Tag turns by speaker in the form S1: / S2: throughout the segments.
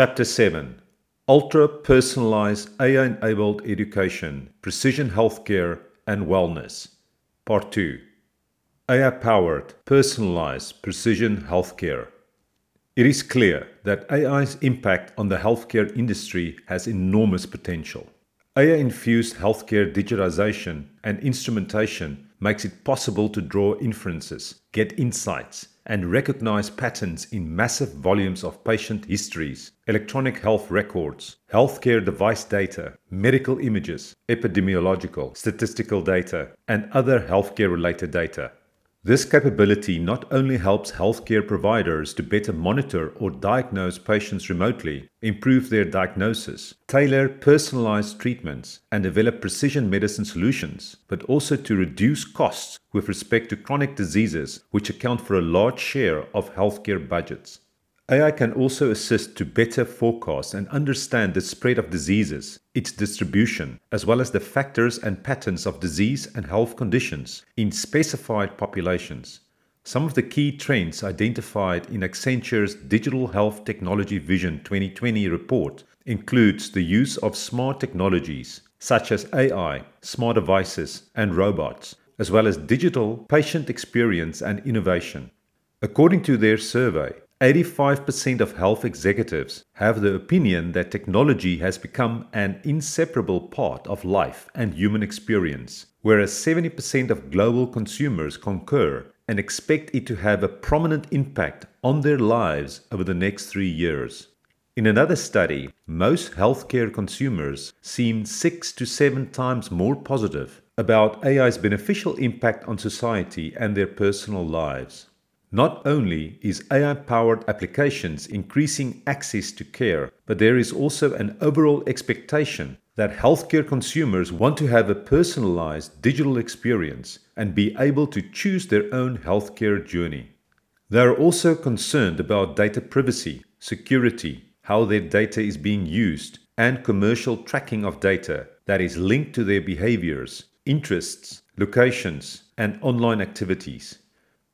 S1: Chapter 7 Ultra Personalized AI Enabled Education, Precision Healthcare, and Wellness. Part 2 AI Powered Personalized Precision Healthcare. It is clear that AI's impact on the healthcare industry has enormous potential. AI infused healthcare digitization and instrumentation makes it possible to draw inferences, get insights, and recognize patterns in massive volumes of patient histories, electronic health records, healthcare device data, medical images, epidemiological, statistical data, and other healthcare related data. This capability not only helps healthcare providers to better monitor or diagnose patients remotely, improve their diagnosis, tailor personalized treatments, and develop precision medicine solutions, but also to reduce costs with respect to chronic diseases, which account for a large share of healthcare budgets. AI can also assist to better forecast and understand the spread of diseases, its distribution, as well as the factors and patterns of disease and health conditions in specified populations. Some of the key trends identified in Accenture's Digital Health Technology Vision 2020 report includes the use of smart technologies such as AI, smart devices, and robots, as well as digital patient experience and innovation. According to their survey, 85% of health executives have the opinion that technology has become an inseparable part of life and human experience, whereas 70% of global consumers concur and expect it to have a prominent impact on their lives over the next three years. In another study, most healthcare consumers seem six to seven times more positive about AI's beneficial impact on society and their personal lives. Not only is AI powered applications increasing access to care, but there is also an overall expectation that healthcare consumers want to have a personalized digital experience and be able to choose their own healthcare journey. They are also concerned about data privacy, security, how their data is being used, and commercial tracking of data that is linked to their behaviors, interests, locations, and online activities.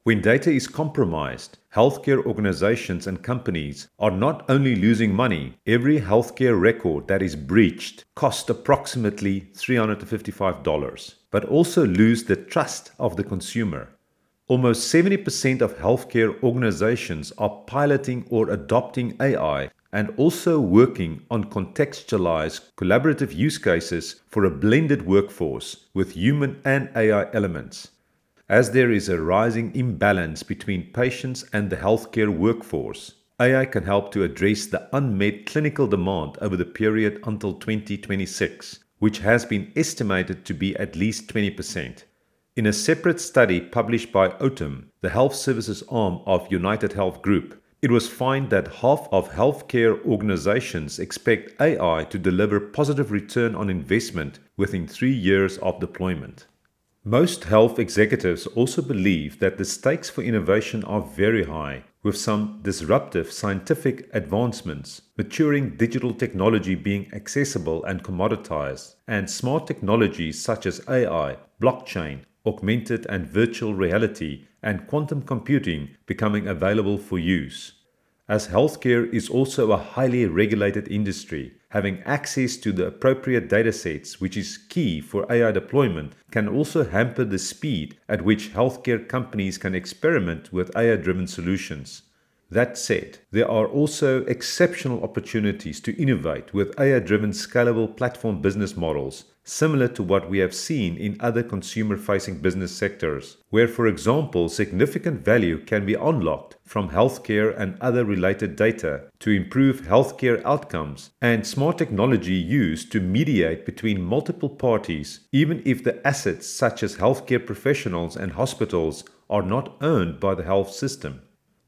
S1: When data is compromised, healthcare organizations and companies are not only losing money, every healthcare record that is breached costs approximately $355, but also lose the trust of the consumer. Almost 70% of healthcare organizations are piloting or adopting AI and also working on contextualized collaborative use cases for a blended workforce with human and AI elements as there is a rising imbalance between patients and the healthcare workforce. AI can help to address the unmet clinical demand over the period until 2026, which has been estimated to be at least 20%. In a separate study published by Optum, the health services arm of United Health Group, it was found that half of healthcare organizations expect AI to deliver positive return on investment within three years of deployment. Most health executives also believe that the stakes for innovation are very high, with some disruptive scientific advancements, maturing digital technology being accessible and commoditized, and smart technologies such as AI, blockchain, augmented and virtual reality, and quantum computing becoming available for use. As healthcare is also a highly regulated industry, having access to the appropriate datasets, which is key for AI deployment, can also hamper the speed at which healthcare companies can experiment with AI driven solutions. That said, there are also exceptional opportunities to innovate with AI driven scalable platform business models, similar to what we have seen in other consumer facing business sectors, where, for example, significant value can be unlocked from healthcare and other related data to improve healthcare outcomes, and smart technology used to mediate between multiple parties, even if the assets, such as healthcare professionals and hospitals, are not owned by the health system.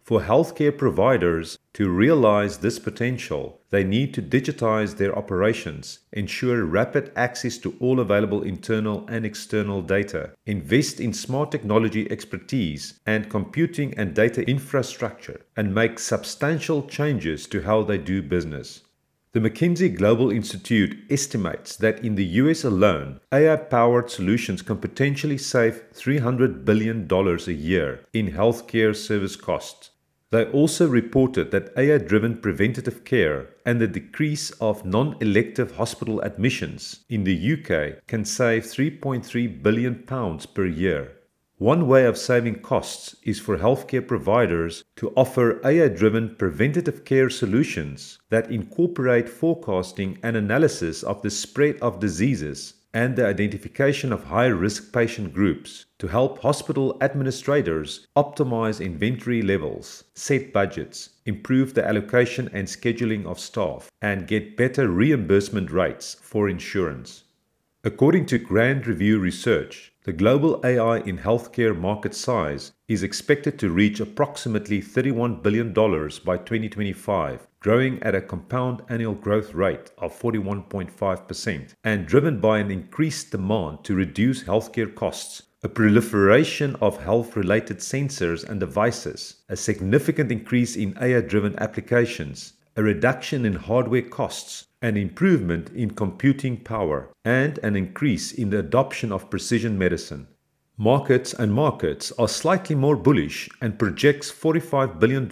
S1: For healthcare providers to realize this potential, they need to digitize their operations, ensure rapid access to all available internal and external data, invest in smart technology expertise and computing and data infrastructure, and make substantial changes to how they do business. The McKinsey Global Institute estimates that in the US alone, AI powered solutions can potentially save $300 billion a year in healthcare service costs They also reported that AI driven preventative care and the decrease of non elective hospital admissions in the UK can save £3.3 billion per year. One way of saving costs is for healthcare providers to offer AI driven preventative care solutions that incorporate forecasting and analysis of the spread of diseases and the identification of high risk patient groups to help hospital administrators optimize inventory levels, set budgets, improve the allocation and scheduling of staff, and get better reimbursement rates for insurance. According to Grand View Research, the global AI in healthcare market size is expected to reach approximately $31 billion by 2025, growing at a compound annual growth rate of 41.5%, and driven by an increased demand to reduce healthcare costs, a proliferation of health related sensors and devices, a significant increase in AI driven applications, a reduction in hardware costs, an improvement in computing power, and an increase in the adoption of precision medicine. Markets and markets are slightly more bullish and projects $45 billion in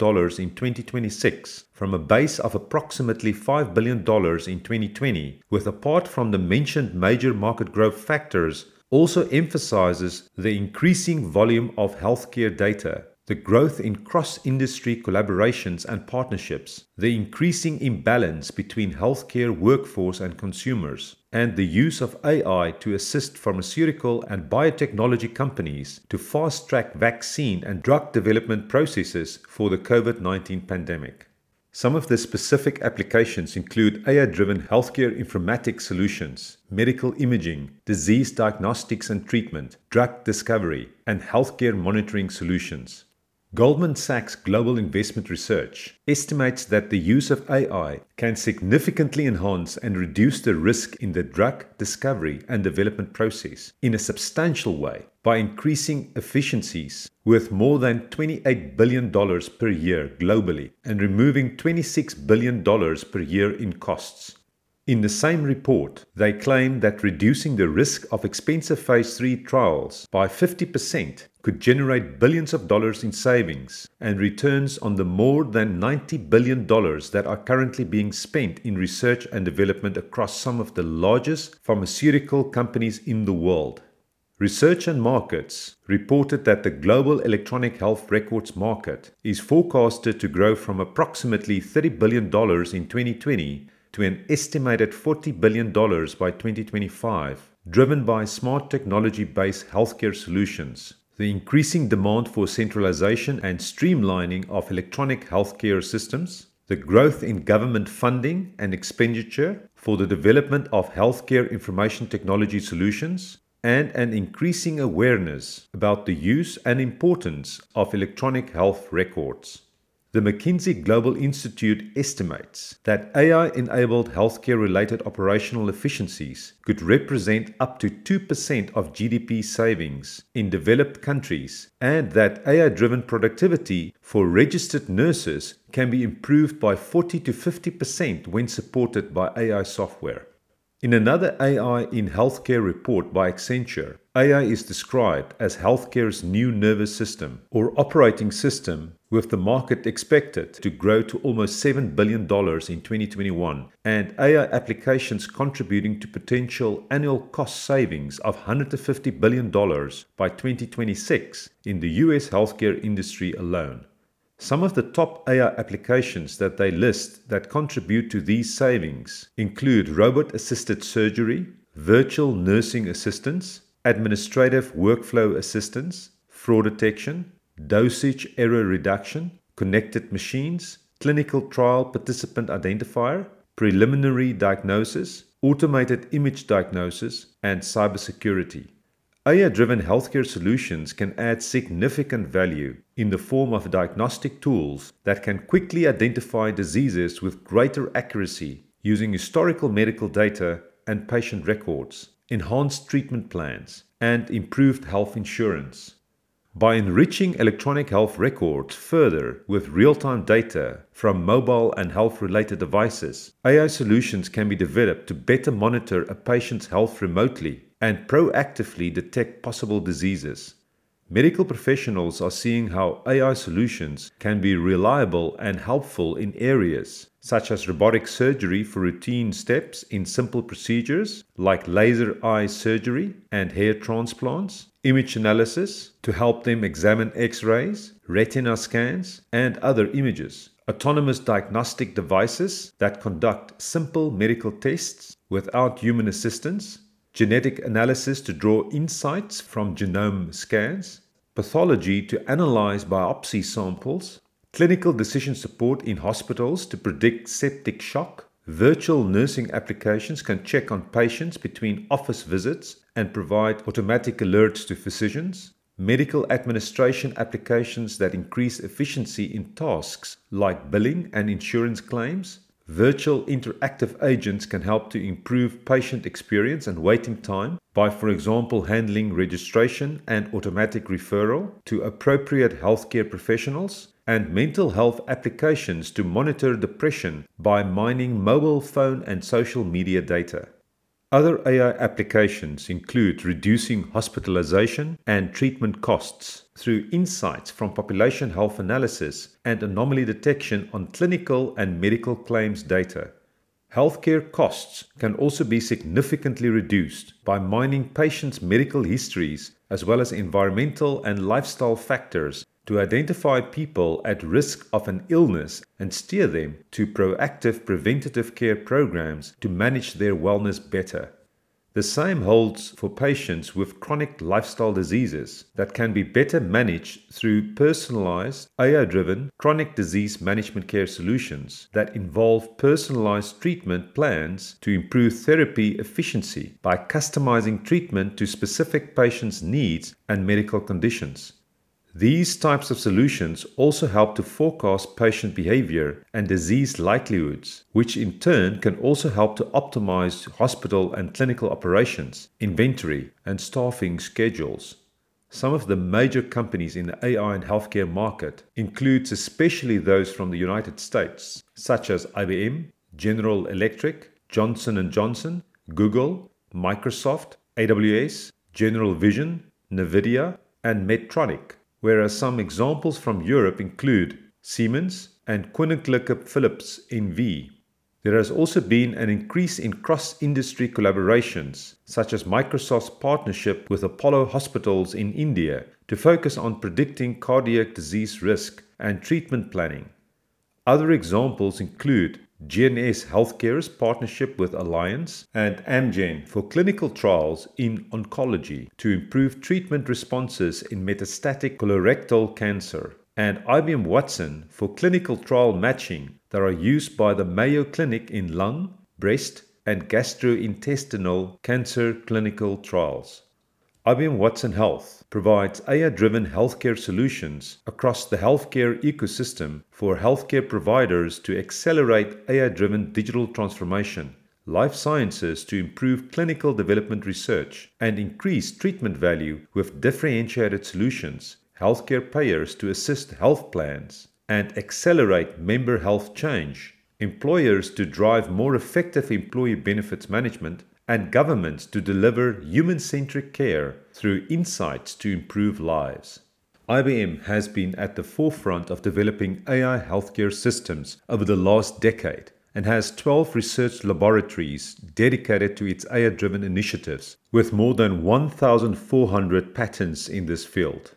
S1: 2026 from a base of approximately $5 billion in 2020, with apart from the mentioned major market growth factors, also emphasizes the increasing volume of healthcare data the growth in cross industry collaborations and partnerships, the increasing imbalance between healthcare workforce and consumers, and the use of AI to assist pharmaceutical and biotechnology companies to fast track vaccine and drug development processes for the COVID 19 pandemic. Some of the specific applications include AI driven healthcare informatics solutions, medical imaging, disease diagnostics and treatment, drug discovery, and healthcare monitoring solutions. Goldman Sachs Global Investment Research estimates that the use of AI can significantly enhance and reduce the risk in the drug discovery and development process in a substantial way by increasing efficiencies worth more than $28 billion per year globally and removing $26 billion per year in costs. In the same report, they claim that reducing the risk of expensive phase 3 trials by 50% could generate billions of dollars in savings and returns on the more than $90 billion that are currently being spent in research and development across some of the largest pharmaceutical companies in the world. Research and Markets reported that the global electronic health records market is forecasted to grow from approximately $30 billion in 2020 to an estimated $40 billion by 2025, driven by smart technology based healthcare solutions, the increasing demand for centralization and streamlining of electronic healthcare systems, the growth in government funding and expenditure for the development of healthcare information technology solutions, and an increasing awareness about the use and importance of electronic health records. The McKinsey Global Institute estimates that AI enabled healthcare related operational efficiencies could represent up to 2% of GDP savings in developed countries, and that AI driven productivity for registered nurses can be improved by 40 to 50% when supported by AI software. In another AI in Healthcare report by Accenture, AI is described as healthcare's new nervous system or operating system, with the market expected to grow to almost $7 billion in 2021 and AI applications contributing to potential annual cost savings of $150 billion by 2026 in the US healthcare industry alone. Some of the top AI applications that they list that contribute to these savings include robot assisted surgery, virtual nursing assistance, administrative workflow assistance, fraud detection, dosage error reduction, connected machines, clinical trial participant identifier, preliminary diagnosis, automated image diagnosis, and cybersecurity. AI driven healthcare solutions can add significant value in the form of diagnostic tools that can quickly identify diseases with greater accuracy using historical medical data and patient records, enhanced treatment plans, and improved health insurance. By enriching electronic health records further with real time data from mobile and health related devices, AI solutions can be developed to better monitor a patient's health remotely and proactively detect possible diseases. Medical professionals are seeing how AI solutions can be reliable and helpful in areas such as robotic surgery for routine steps in simple procedures like laser eye surgery and hair transplants, image analysis to help them examine x rays, retina scans, and other images, autonomous diagnostic devices that conduct simple medical tests without human assistance, genetic analysis to draw insights from genome scans, pathology to analyze biopsy samples, clinical decision support in hospitals to predict septic shock. Virtual nursing applications can check on patients between office visits and provide automatic alerts to physicians. Medical administration applications that increase efficiency in tasks like billing and insurance claims. Virtual interactive agents can help to improve patient experience and waiting time by, for example, handling registration and automatic referral to appropriate healthcare professionals and mental health applications to monitor depression by mining mobile phone and social media data. Other AI applications include reducing hospitalization and treatment costs through insights from population health analysis and anomaly detection on clinical and medical claims data. Healthcare costs can also be significantly reduced by mining patients' medical histories as well as environmental and lifestyle factors to identify people at risk of an illness and steer them to proactive preventative care programs to manage their wellness better. The same holds for patients with chronic lifestyle diseases that can be better managed through personalized, AI driven chronic disease management care solutions that involve personalized treatment plans to improve therapy efficiency by customizing treatment to specific patients' needs and medical conditions. These types of solutions also help to forecast patient behavior and disease likelihoods, which in turn can also help to optimize hospital and clinical operations, inventory, and staffing schedules. Some of the major companies in the AI and healthcare market includes especially those from the United States, such as IBM, General Electric, Johnson & Johnson, Google, Microsoft, AWS, General Vision, Nvidia, and Medtronic whereas some examples from Europe include Siemens and Koninklijke Philips NV. There has also been an increase in cross industry collaborations, such as Microsoft's partnership with Apollo Hospitals in India to focus on predicting cardiac disease risk and treatment planning. Other examples include GNS Healthcare's partnership with Alliance and Amgen for clinical trials in oncology to improve treatment responses in metastatic colorectal cancer, and IBM Watson for clinical trial matching that are used by the Mayo Clinic in lung, breast, and gastrointestinal cancer clinical trials. IBM Watson Health provides AI driven healthcare solutions across the healthcare ecosystem for healthcare providers to accelerate AI driven digital transformation, life sciences to improve clinical development research, and increase treatment value with differentiated solutions, healthcare payers to assist health plans, and accelerate member health change, employers to drive more effective employee benefits management and governments to deliver human centric care through insights to improve lives. IBM has been at the forefront of developing AI healthcare systems over the last decade and has 12 research laboratories dedicated to its AI driven initiatives, with more than 1,400 patents in this field.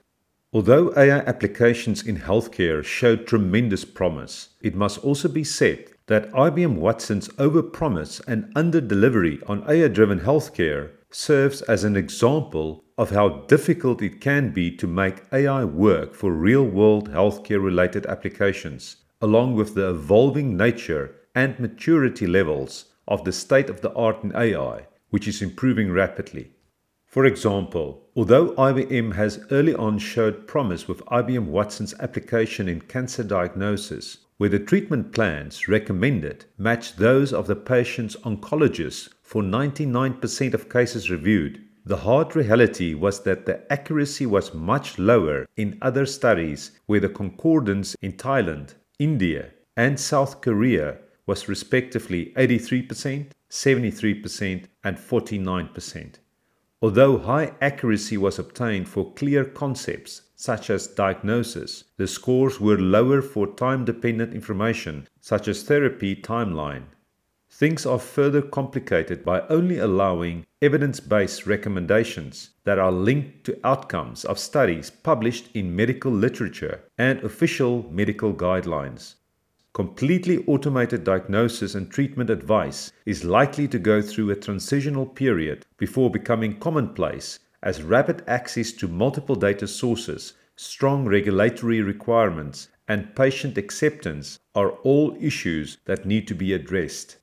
S1: Although AI applications in healthcare show tremendous promise, it must also be said that IBM Watson's overpromise and underdelivery on AI-driven healthcare serves as an example of how difficult it can be to make AI work for real-world healthcare-related applications, along with the evolving nature and maturity levels of the state of the art in AI, which is improving rapidly. For example, although IBM has early on showed promise with IBM Watson's application in cancer diagnosis, where the treatment plans recommended match those of the patient's oncologist for 99% of cases reviewed. The hard reality was that the accuracy was much lower in other studies where the concordance in Thailand, India, and South Korea was respectively 83%, 73%, and 49%. Although high accuracy was obtained for clear concepts such as diagnosis, the scores were lower for time dependent information such as therapy timeline. Things are further complicated by only allowing evidence based recommendations that are linked to outcomes of studies published in medical literature and official medical guidelines. Completely automated diagnosis and treatment advice is likely to go through a transitional period before becoming commonplace as rapid access to multiple data sources, strong regulatory requirements, and patient acceptance are all issues that need to be addressed.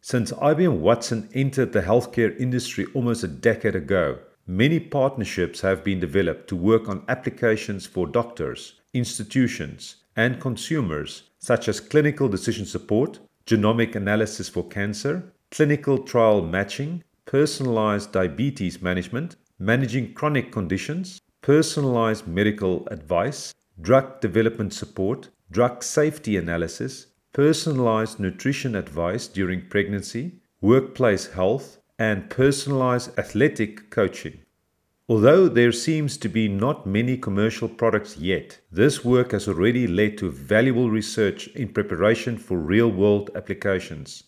S1: Since IBM Watson entered the healthcare industry almost a decade ago, many partnerships have been developed to work on applications for doctors, institutions, and consumers such as clinical decision support, genomic analysis for cancer, clinical trial matching, personalized diabetes management, managing chronic conditions, personalized medical advice, drug development support, drug safety analysis, personalized nutrition advice during pregnancy, workplace health, and personalized athletic coaching. Although there seems to be not many commercial products yet, this work has already led to valuable research in preparation for real world applications.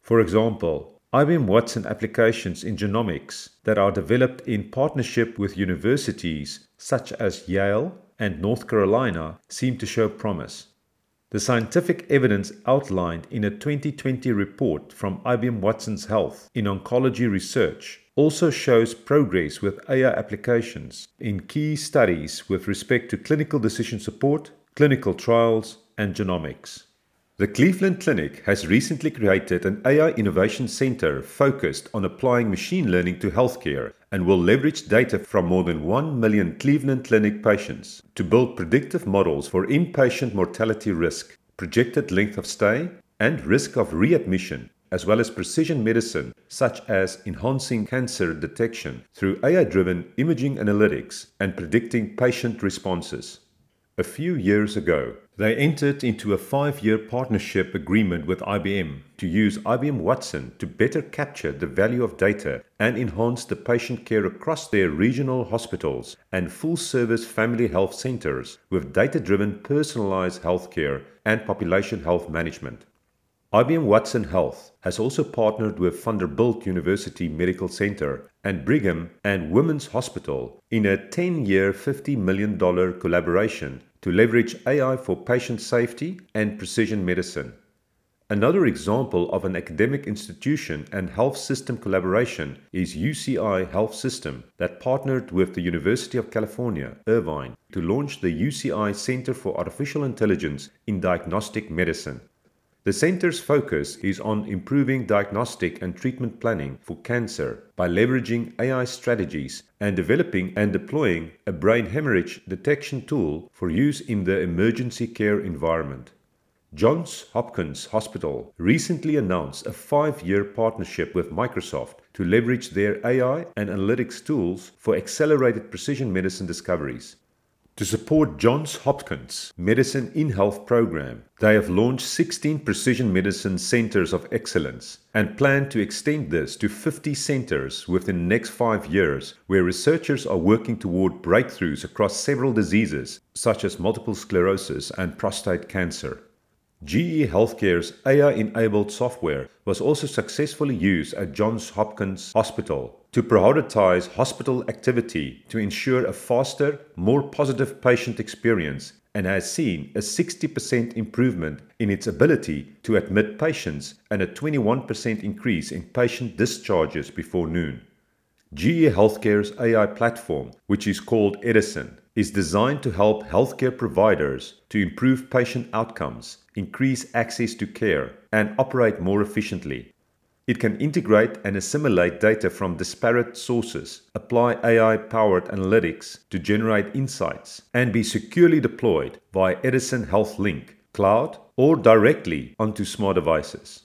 S1: For example, IBM Watson applications in genomics that are developed in partnership with universities such as Yale and North Carolina seem to show promise. The scientific evidence outlined in a 2020 report from IBM Watson's Health in Oncology Research also shows progress with AI applications in key studies with respect to clinical decision support, clinical trials, and genomics. The Cleveland Clinic has recently created an AI innovation center focused on applying machine learning to healthcare and will leverage data from more than 1 million Cleveland Clinic patients to build predictive models for inpatient mortality risk, projected length of stay, and risk of readmission as well as precision medicine, such as enhancing cancer detection through AI driven imaging analytics and predicting patient responses. A few years ago, they entered into a five year partnership agreement with IBM to use IBM Watson to better capture the value of data and enhance the patient care across their regional hospitals and full service family health centers with data driven personalized healthcare and population health management. IBM Watson Health has also partnered with Vanderbilt University Medical Center and Brigham and Women's Hospital in a 10 year, $50 million collaboration to leverage AI for patient safety and precision medicine. Another example of an academic institution and health system collaboration is UCI Health System that partnered with the University of California, Irvine, to launch the UCI Center for Artificial Intelligence in Diagnostic Medicine. The center's focus is on improving diagnostic and treatment planning for cancer by leveraging AI strategies and developing and deploying a brain hemorrhage detection tool for use in the emergency care environment. Johns Hopkins Hospital recently announced a five year partnership with Microsoft to leverage their AI and analytics tools for accelerated precision medicine discoveries. To support Johns Hopkins Medicine in Health program, they have launched 16 precision medicine centers of excellence and plan to extend this to 50 centers within the next five years, where researchers are working toward breakthroughs across several diseases such as multiple sclerosis and prostate cancer. GE Healthcare's AI enabled software was also successfully used at Johns Hopkins Hospital to prioritize hospital activity to ensure a faster, more positive patient experience and has seen a 60% improvement in its ability to admit patients and a 21% increase in patient discharges before noon. GE Healthcare's AI platform, which is called Edison, is designed to help healthcare providers to improve patient outcomes, increase access to care, and operate more efficiently. It can integrate and assimilate data from disparate sources, apply AI powered analytics to generate insights, and be securely deployed via Edison Health Link, cloud, or directly onto smart devices.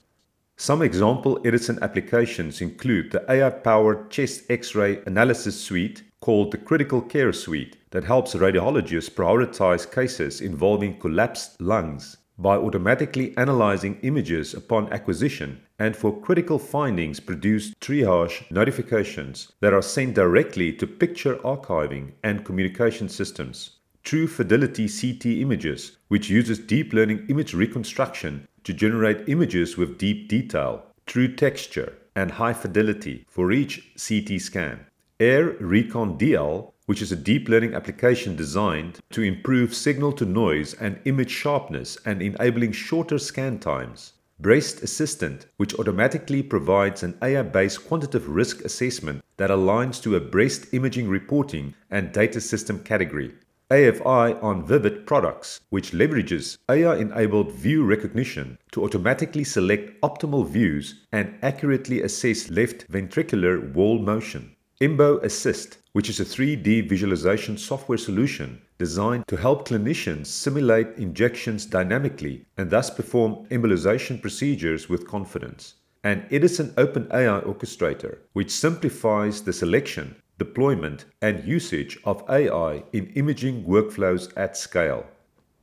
S1: Some example Edison applications include the AI powered chest X ray analysis suite called the Critical Care Suite that helps radiologists prioritize cases involving collapsed lungs, by automatically analyzing images upon acquisition and for critical findings produce triage notifications that are sent directly to picture archiving and communication systems. True Fidelity CT Images, which uses deep learning image reconstruction to generate images with deep detail, true texture, and high fidelity for each CT scan. Air Recon DL, which is a deep learning application designed to improve signal to noise and image sharpness and enabling shorter scan times. Breast Assistant, which automatically provides an AI based quantitative risk assessment that aligns to a breast imaging reporting and data system category. AFI on Vivid products, which leverages AI enabled view recognition to automatically select optimal views and accurately assess left ventricular wall motion. Embo Assist, which is a 3D visualization software solution designed to help clinicians simulate injections dynamically and thus perform embolization procedures with confidence. And Edison OpenAI Orchestrator, which simplifies the selection, deployment, and usage of AI in imaging workflows at scale.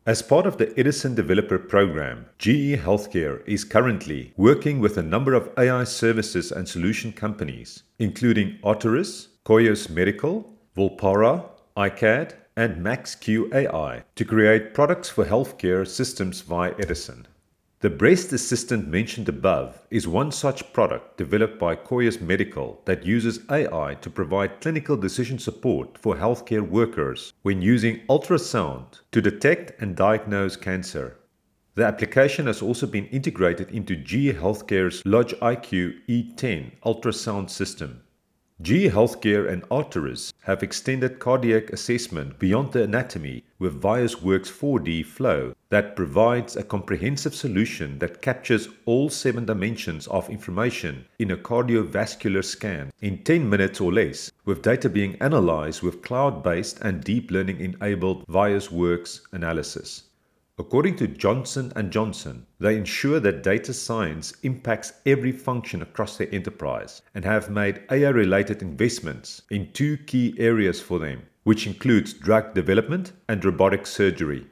S1: As part of the Edison Developer Program, GE Healthcare is currently working with a number of AI services and solution companies, including Arterys, Koios Medical, Volpara, iCAD, and MaxQ AI, to create products for healthcare systems via Edison. The breast assistant mentioned above is one such product developed by Koios Medical that uses AI to provide clinical decision support for healthcare workers when using ultrasound to detect and diagnose cancer. The application has also been integrated into GE Healthcare's LogIQ E10 ultrasound system. GE Healthcare and Arterys have extended cardiac assessment beyond the anatomy with ViosWorks 4D Flow that provides a comprehensive solution that captures all seven dimensions of information in a cardiovascular scan in 10 minutes or less, with data being analyzed with cloud-based and deep learning enabled ViosWorks analysis. According to Johnson & Johnson, they ensure that data science impacts every function across their enterprise and have made AI-related investments in two key areas for them, which includes drug development and robotic surgery.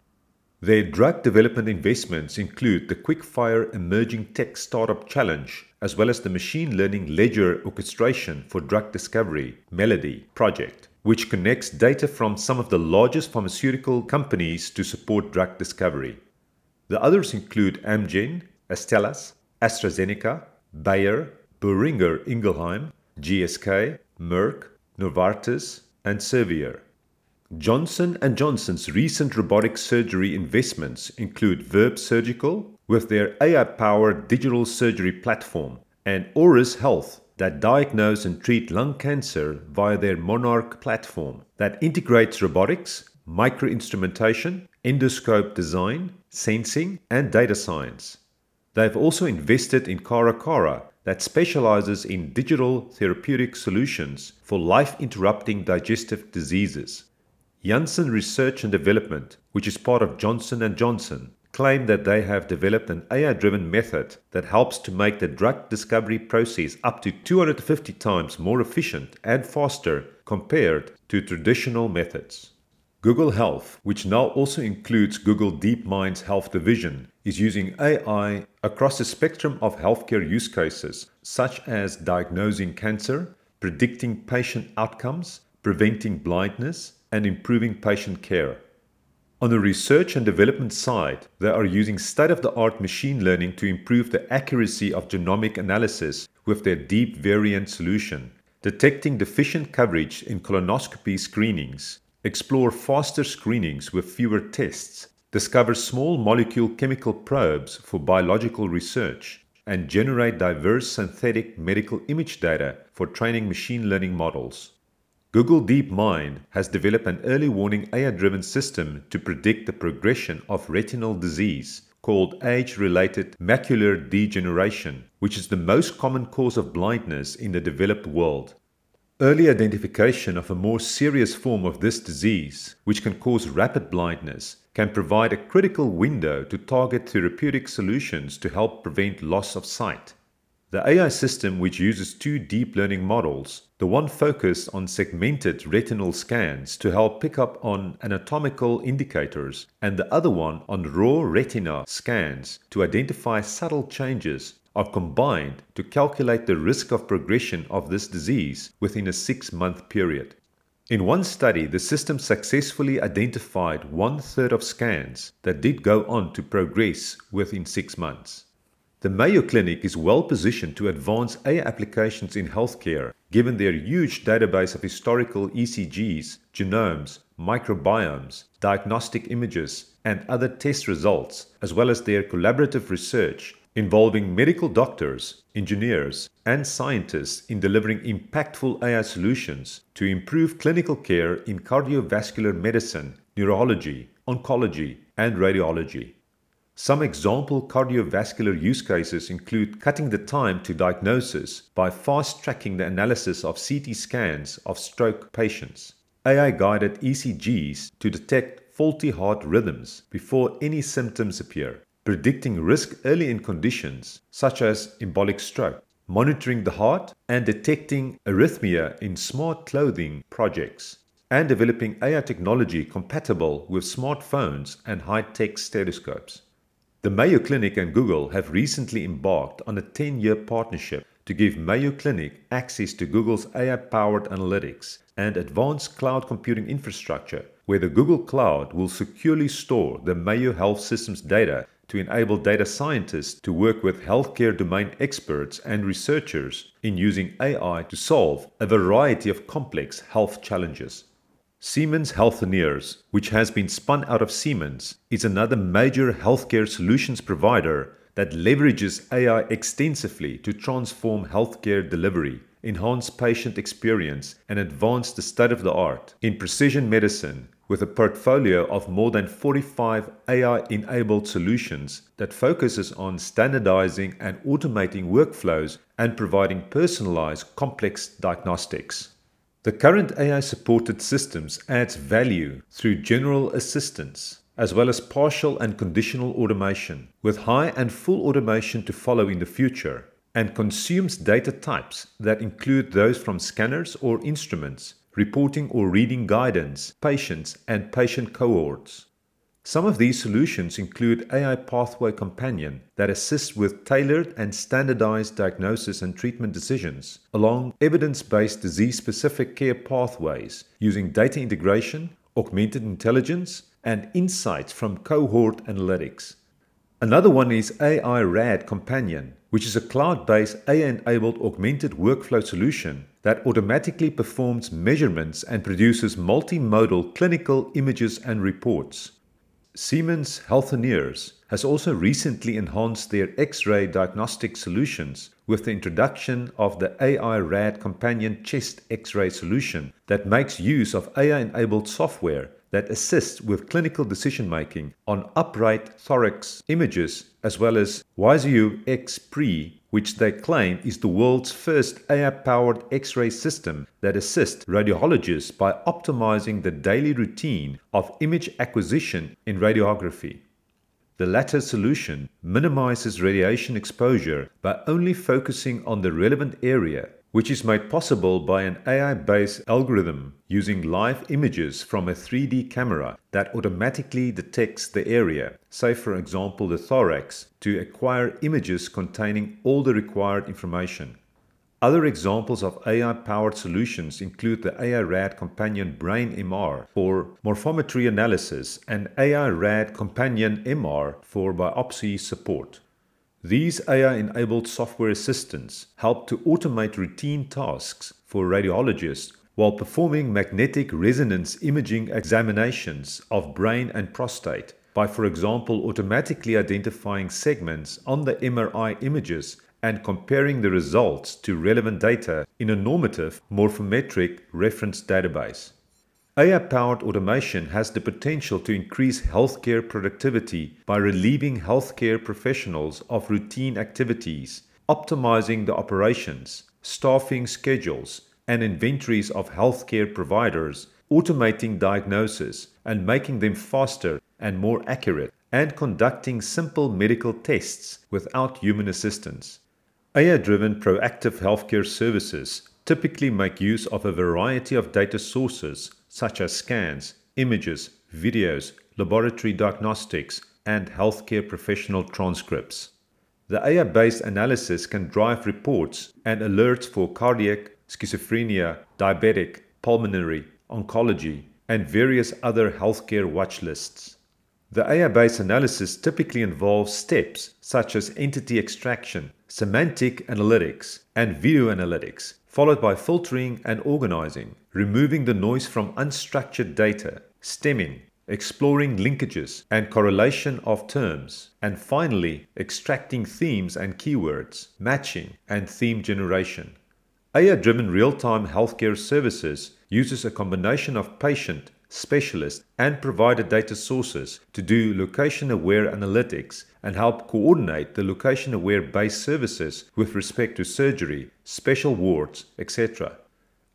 S1: Their drug development investments include the Quickfire Emerging Tech Startup Challenge, as well as the machine learning ledger orchestration for drug discovery, MELLODDY project which connects data from some of the largest pharmaceutical companies to support drug discovery. The others include Amgen, Astellas, AstraZeneca, Bayer, Boehringer Ingelheim, GSK, Merck, Novartis, and Servier. Johnson & Johnson's recent robotic surgery investments include Verb Surgical with their AI-powered digital surgery platform and Auris Health that diagnose and treat lung cancer via their Monarch platform that integrates robotics, microinstrumentation, endoscope design, sensing, and data science. They've also invested in Cara Care that specializes in digital therapeutic solutions for life-interrupting digestive diseases. Janssen Research and Development, which is part of Johnson & Johnson, claim that they have developed an AI driven method that helps to make the drug discovery process up to 250 times more efficient and faster compared to traditional methods. Google Health, which now also includes Google DeepMind's health division, is using AI across a spectrum of healthcare use cases, such as diagnosing cancer, predicting patient outcomes, preventing blindness, and improving patient care. On the research and development side, they are using state of the art machine learning to improve the accuracy of genomic analysis with their deep variant solution, detecting deficient coverage in colonoscopy screenings, explore faster screenings with fewer tests, discover small molecule chemical probes for biological research, and generate diverse synthetic medical image data for training machine learning models. Google DeepMind has developed an early warning AI driven system to predict the progression of retinal disease called age related macular degeneration, which is the most common cause of blindness in the developed world. Early identification of a more serious form of this disease, which can cause rapid blindness, can provide a critical window to target therapeutic solutions to help prevent loss of sight. The AI system, which uses two deep learning models, the one focused on segmented retinal scans to help pick up on anatomical indicators, and the other one on raw retina scans to identify subtle changes, are combined to calculate the risk of progression of this disease within a six month period. In one study, the system successfully identified one third of scans that did go on to progress within six months. The Mayo Clinic is well positioned to advance AI applications in healthcare given their huge database of historical ECGs, genomes, microbiomes, diagnostic images, and other test results, as well as their collaborative research involving medical doctors, engineers, and scientists in delivering impactful AI solutions to improve clinical care in cardiovascular medicine, neurology, oncology, and radiology. Some example cardiovascular use cases include cutting the time to diagnosis by fast tracking the analysis of CT scans of stroke patients, AI guided ECGs to detect faulty heart rhythms before any symptoms appear, predicting risk early in conditions such as embolic stroke, monitoring the heart, and detecting arrhythmia in smart clothing projects, and developing AI technology compatible with smartphones and high tech stethoscopes. The Mayo Clinic and Google have recently embarked on a 10 year partnership to give Mayo Clinic access to Google's AI powered analytics and advanced cloud computing infrastructure, where the Google Cloud will securely store the Mayo Health Systems data to enable data scientists to work with healthcare domain experts and researchers in using AI to solve a variety of complex health challenges. Siemens Healthineers, which has been spun out of Siemens, is another major healthcare solutions provider that leverages AI extensively to transform healthcare delivery, enhance patient experience, and advance the state of the art in precision medicine with a portfolio of more than 45 AI enabled solutions that focuses on standardizing and automating workflows and providing personalized complex diagnostics. The current AI supported systems adds value through general assistance as well as partial and conditional automation with high and full automation to follow in the future and consumes data types that include those from scanners or instruments, reporting or reading guidance, patients and patient cohorts. Some of these solutions include AI Pathway Companion that assists with tailored and standardized diagnosis and treatment decisions along evidence based disease specific care pathways using data integration, augmented intelligence, and insights from cohort analytics. Another one is AI RAD Companion, which is a cloud based AI enabled augmented workflow solution that automatically performs measurements and produces multimodal clinical images and reports. Siemens Healthineers has also recently enhanced their X-ray diagnostic solutions with the introduction of the AI RAD companion chest X-ray solution that makes use of AI-enabled software that assists with clinical decision making on upright thorax images as well as Ysio X.pree which they claim is the world's first AI powered X ray system that assists radiologists by optimizing the daily routine of image acquisition in radiography. The latter solution minimizes radiation exposure by only focusing on the relevant area which is made possible by an AI based algorithm using live images from a 3D camera that automatically detects the area, say, for example, the thorax, to acquire images containing all the required information. Other examples of AI powered solutions include the AI RAD Companion Brain MR for morphometry analysis and AI RAD Companion MR for biopsy support. These AI enabled software assistants help to automate routine tasks for radiologists while performing magnetic resonance imaging examinations of brain and prostate by, for example, automatically identifying segments on the MRI images and comparing the results to relevant data in a normative morphometric reference database. AI powered automation has the potential to increase healthcare productivity by relieving healthcare professionals of routine activities, optimizing the operations, staffing schedules, and inventories of healthcare providers, automating diagnosis and making them faster and more accurate, and conducting simple medical tests without human assistance. AI driven proactive healthcare services typically make use of a variety of data sources such as scans, images, videos, laboratory diagnostics, and healthcare professional transcripts. The AI based analysis can drive reports and alerts for cardiac, schizophrenia, diabetic, pulmonary, oncology, and various other healthcare watch lists. The AI based analysis typically involves steps such as entity extraction, semantic analytics, and video analytics, followed by filtering and organizing, removing the noise from unstructured data, stemming, exploring linkages and correlation of terms, and finally, extracting themes and keywords, matching, and theme generation. AI driven real time healthcare services uses a combination of patient, specialist, and provider data sources to do location aware analytics and help coordinate the location aware based services with respect to surgery, special wards, etc.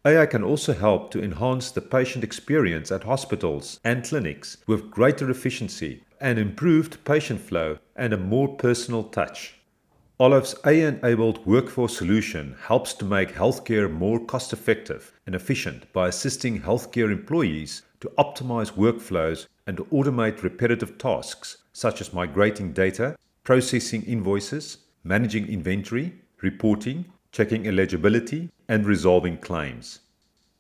S1: AI can also help to enhance the patient experience at hospitals and clinics with greater efficiency and improved patient flow and a more personal touch. Olive's AI-enabled workforce solution helps to make healthcare more cost-effective and efficient by assisting healthcare employees to optimize workflows and automate repetitive tasks such as migrating data, processing invoices, managing inventory, reporting, checking eligibility, and resolving claims.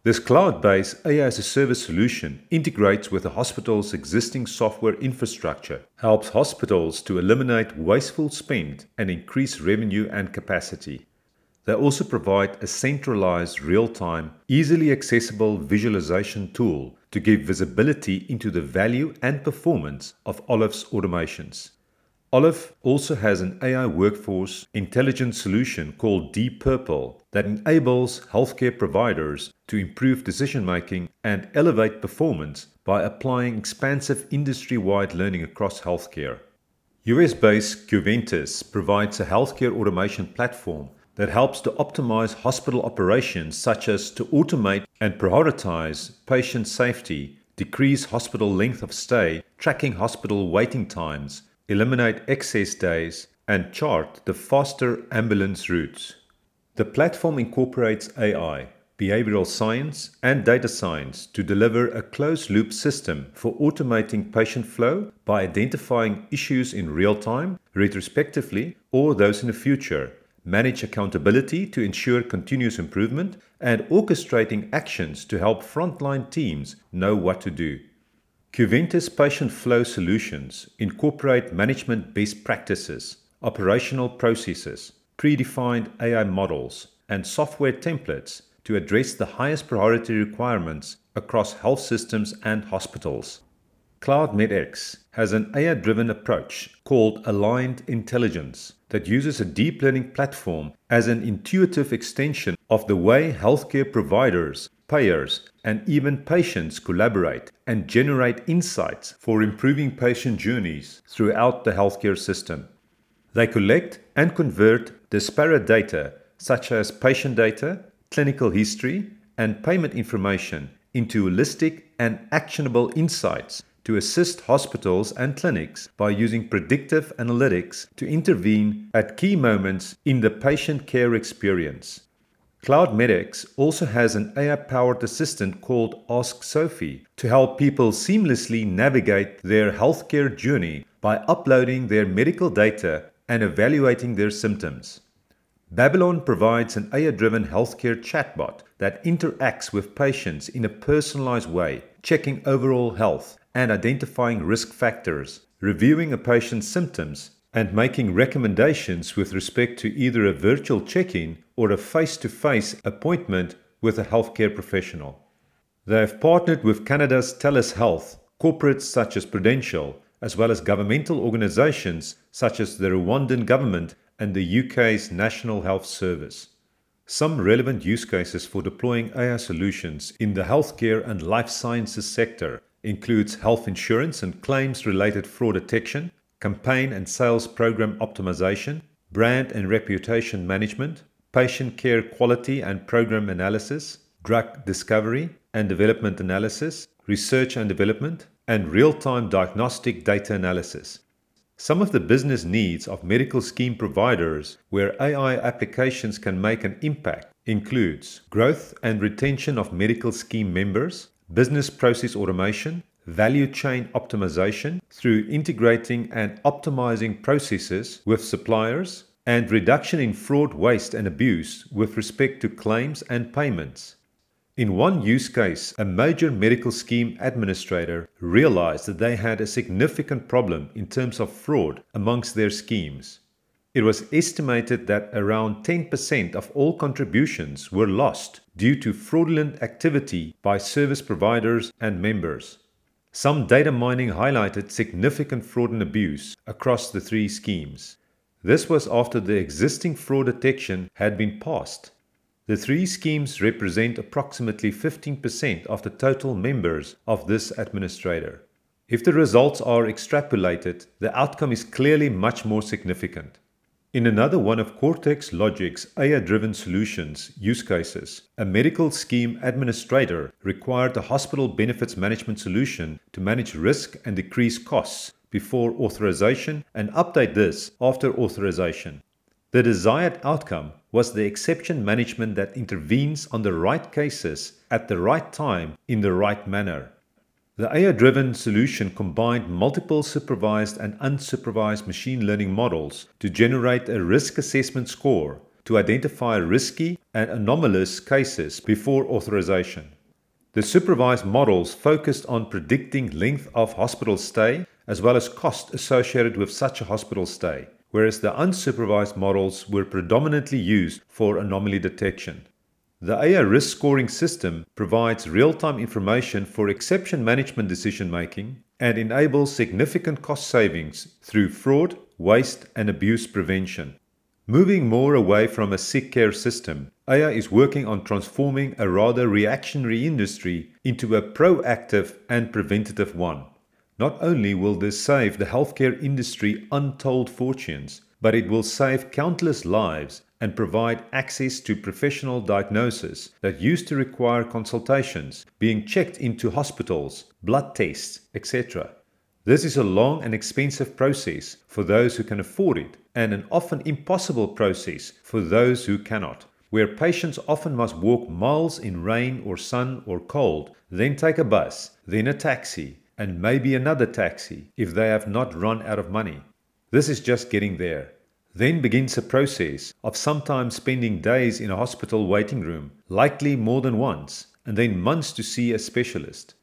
S1: This cloud-based AI as a service solution integrates with the hospital's existing software infrastructure, helps hospitals to eliminate wasteful spend and increase revenue and capacity. They also provide a centralized, real-time, easily accessible visualization tool to give visibility into the value and performance of Olive's automations. Olof also has an AI workforce intelligence solution called Deep Purple that enables healthcare providers to improve decision making and elevate performance by applying expansive industry wide learning across healthcare. US based Qventus provides a healthcare automation platform that helps to optimize hospital operations, such as to automate and prioritize patient safety, decrease hospital length of stay, tracking hospital waiting times eliminate excess days, and chart the faster ambulance routes. The platform incorporates AI, behavioral science, and data science to deliver a closed loop system for automating patient flow by identifying issues in real time, retrospectively, or those in the future, manage accountability to ensure continuous improvement, and orchestrating actions to help frontline teams know what to do. Qventus Patient Flow Solutions incorporate management best practices, operational processes, predefined AI models, and software templates to address the highest priority requirements across health systems and hospitals. Cloud CloudMedX has an AI driven approach called Aligned Intelligence that uses a deep learning platform as an intuitive extension of the way healthcare providers payers, and even patients collaborate and generate insights for improving patient journeys throughout the healthcare system. They collect and convert disparate data such as patient data, clinical history, and payment information into holistic and actionable insights to assist hospitals and clinics by using predictive analytics to intervene at key moments in the patient care experience. CloudMedX also has an AI powered assistant called Ask Sophie to help people seamlessly navigate their healthcare journey by uploading their medical data and evaluating their symptoms. Babylon provides an AI driven healthcare chatbot that interacts with patients in a personalized way, checking overall health and identifying risk factors, reviewing a patient's symptoms, and making recommendations with respect to either a virtual check in or a face to face appointment with a healthcare professional. They have partnered with Canada's TELUS Health, corporates such as Prudential, as well as governmental organizations such as the Rwandan government and the UK's National Health Service. Some relevant use cases for deploying AI solutions in the healthcare and life sciences sector includes health insurance and claims related fraud detection, campaign and sales program optimization, brand and reputation management, patient care quality and program analysis, drug discovery and development analysis, research and development, and real time diagnostic data analysis. Some of the business needs of medical scheme providers where AI applications can make an impact includes growth and retention of medical scheme members, business process automation, value chain optimization through integrating and optimizing processes with suppliers, and reduction in fraud, waste, and abuse with respect to claims and payments. In one use case, a major medical scheme administrator realized that they had a significant problem in terms of fraud amongst their schemes. It was estimated that around 10% of all contributions were lost due to fraudulent activity by service providers and members. Some data mining highlighted significant fraud and abuse across the three schemes. This was after the existing fraud detection had been passed the three schemes represent approximately 15% of the total members of this administrator. If the results are extrapolated, the outcome is clearly much more significant. In another one of Cortex Logic's AI driven solutions use cases, a medical scheme administrator required a hospital benefits management solution to manage risk and decrease costs before authorization and update this after authorization. The desired outcome was the exception management that intervenes on the right cases at the right time in the right manner. The AI driven solution combined multiple supervised and unsupervised machine learning models to generate a risk assessment score to identify risky and anomalous cases before authorization. The supervised models focused on predicting length of hospital stay as well as cost associated with such a hospital stay whereas the unsupervised models were predominantly used for anomaly detection. The AI risk scoring system provides real time information for exception management decision making and enables significant cost savings through fraud, waste, and abuse prevention. Moving more away from a sick care system, AI is working on transforming a rather reactionary industry into a proactive and preventative one. Not only will this save the healthcare industry untold fortunes, but it will save countless lives and provide access to professional diagnosis that used to require consultations, being checked into hospitals, blood tests, etc. This is a long and expensive process for those who can afford it, and an often impossible process for those who cannot, where patients often must walk miles in rain or sun or cold, then take a bus, then a taxi, and maybe another taxi if they have not run out of money. This is just getting there. Then begins a process of sometimes spending days in a hospital waiting room, likely more than once, and then months to see a specialist.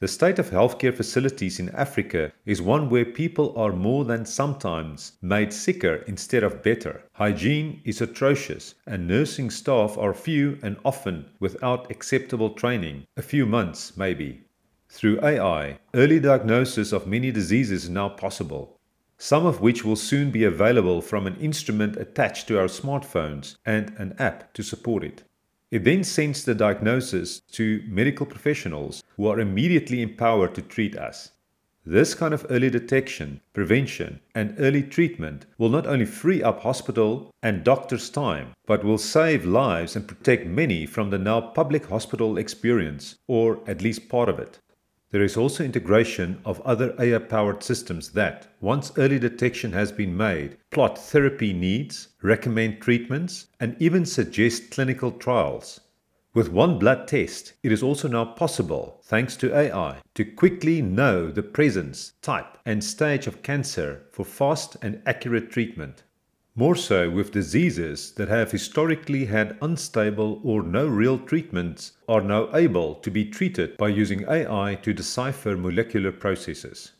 S1: The state of healthcare facilities in Africa is one where people are more than sometimes made sicker instead of better. Hygiene is atrocious, and nursing staff are few and often without acceptable training, a few months maybe. Through AI, early diagnosis of many diseases is now possible, some of which will soon be available from an instrument attached to our smartphones and an app to support it. It then sends the diagnosis to medical professionals who are immediately empowered to treat us. This kind of early detection, prevention, and early treatment will not only free up hospital and doctors' time, but will save lives and protect many from the now public hospital experience, or at least part of it. There is also integration of other AI powered systems that, once early detection has been made, plot therapy needs, recommend treatments, and even suggest clinical trials. With one blood test, it is also now possible, thanks to AI, to quickly know the presence, type, and stage of cancer for fast and accurate treatment. More so with diseases that have historically had unstable or no real treatments are now able to be treated by using AI to decipher molecular processes.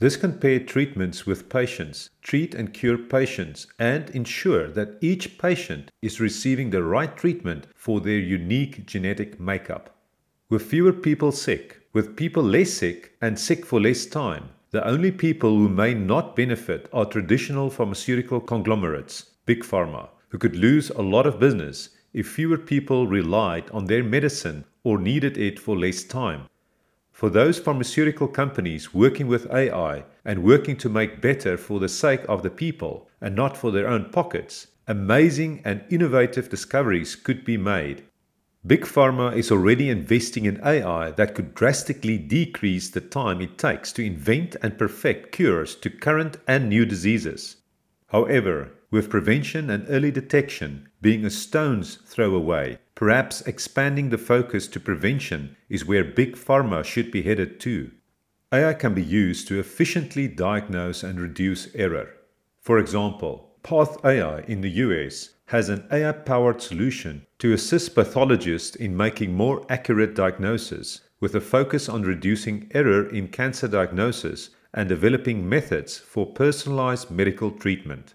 S1: This can pair treatments with patients, treat and cure patients, and ensure that each patient is receiving the right treatment for their unique genetic makeup. With fewer people sick, with people less sick and sick for less time, the only people who may not benefit are traditional pharmaceutical conglomerates, big pharma, who could lose a lot of business if fewer people relied on their medicine or needed it for less time. For those pharmaceutical companies working with AI and working to make better for the sake of the people and not for their own pockets, amazing and innovative discoveries could be made. Big Pharma is already investing in AI that could drastically decrease the time it takes to invent and perfect cures to current and new diseases. However, with prevention and early detection being a stone's throw away, perhaps expanding the focus to prevention is where Big Pharma should be headed to. AI can be used to efficiently diagnose and reduce error. For example, Path AI in the US has an AI powered solution to assist pathologists in making more accurate diagnosis, with a focus on reducing error in cancer diagnosis and developing methods for personalized medical treatment.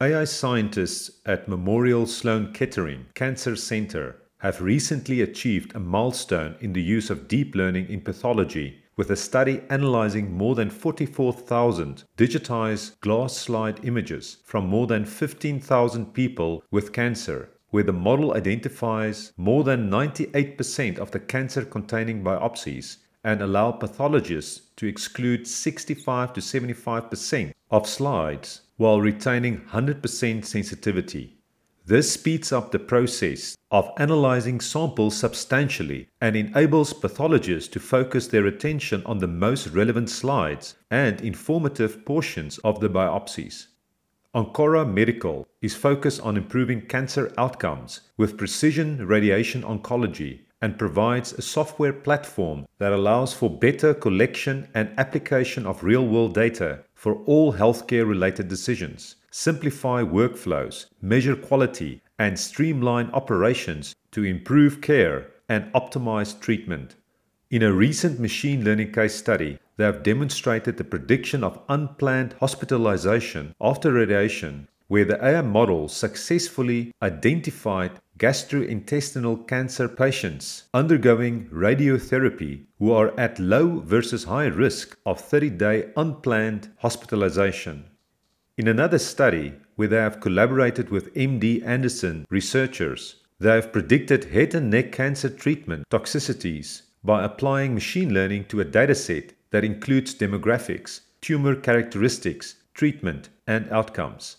S1: AI scientists at Memorial Sloan Kettering Cancer Center have recently achieved a milestone in the use of deep learning in pathology with a study analyzing more than 44,000 digitized glass slide images from more than 15,000 people with cancer, where the model identifies more than 98% of the cancer containing biopsies and allow pathologists to exclude 65 to 75% of slides while retaining 100% sensitivity. This speeds up the process of analyzing samples substantially and enables pathologists to focus their attention on the most relevant slides and informative portions of the biopsies. Oncora Medical is focused on improving cancer outcomes with precision radiation oncology and provides a software platform that allows for better collection and application of real world data for all healthcare related decisions, simplify workflows, measure quality, and streamline operations to improve care and optimize treatment. In a recent machine learning case study, they have demonstrated the prediction of unplanned hospitalization after radiation where the AI model successfully identified gastrointestinal cancer patients undergoing radiotherapy who are at low versus high risk of 30 day unplanned hospitalization. In another study, where they have collaborated with MD Anderson researchers, they have predicted head and neck cancer treatment toxicities by applying machine learning to a dataset that includes demographics, tumor characteristics, treatment, and outcomes.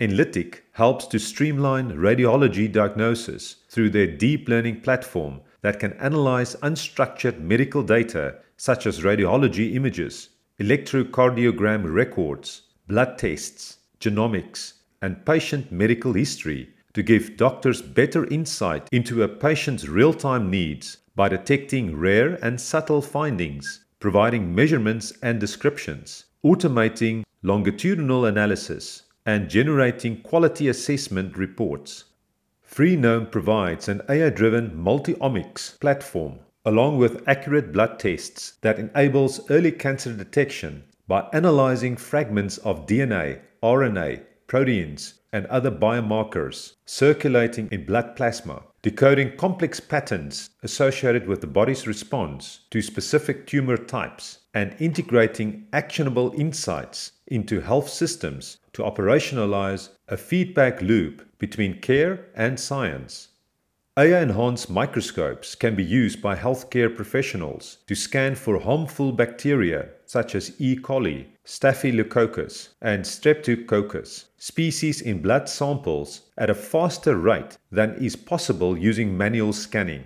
S1: Enlitic helps to streamline radiology diagnosis through their deep learning platform that can analyze unstructured medical data such as radiology images, electrocardiogram records, blood tests, genomics, and patient medical history to give doctors better insight into a patient's real time needs by detecting rare and subtle findings, providing measurements and descriptions, automating longitudinal analysis, and generating quality assessment reports. Freenome provides an AI driven multi-omics platform along with accurate blood tests that enables early cancer detection by analyzing fragments of DNA, RNA, proteins, and other biomarkers circulating in blood plasma, decoding complex patterns associated with the body's response to specific tumor types, and integrating actionable insights into health systems to operationalize a feedback loop between care and science. AI enhanced microscopes can be used by healthcare professionals to scan for harmful bacteria such as E. coli, Staphylococcus, and Streptococcus species in blood samples at a faster rate than is possible using manual scanning.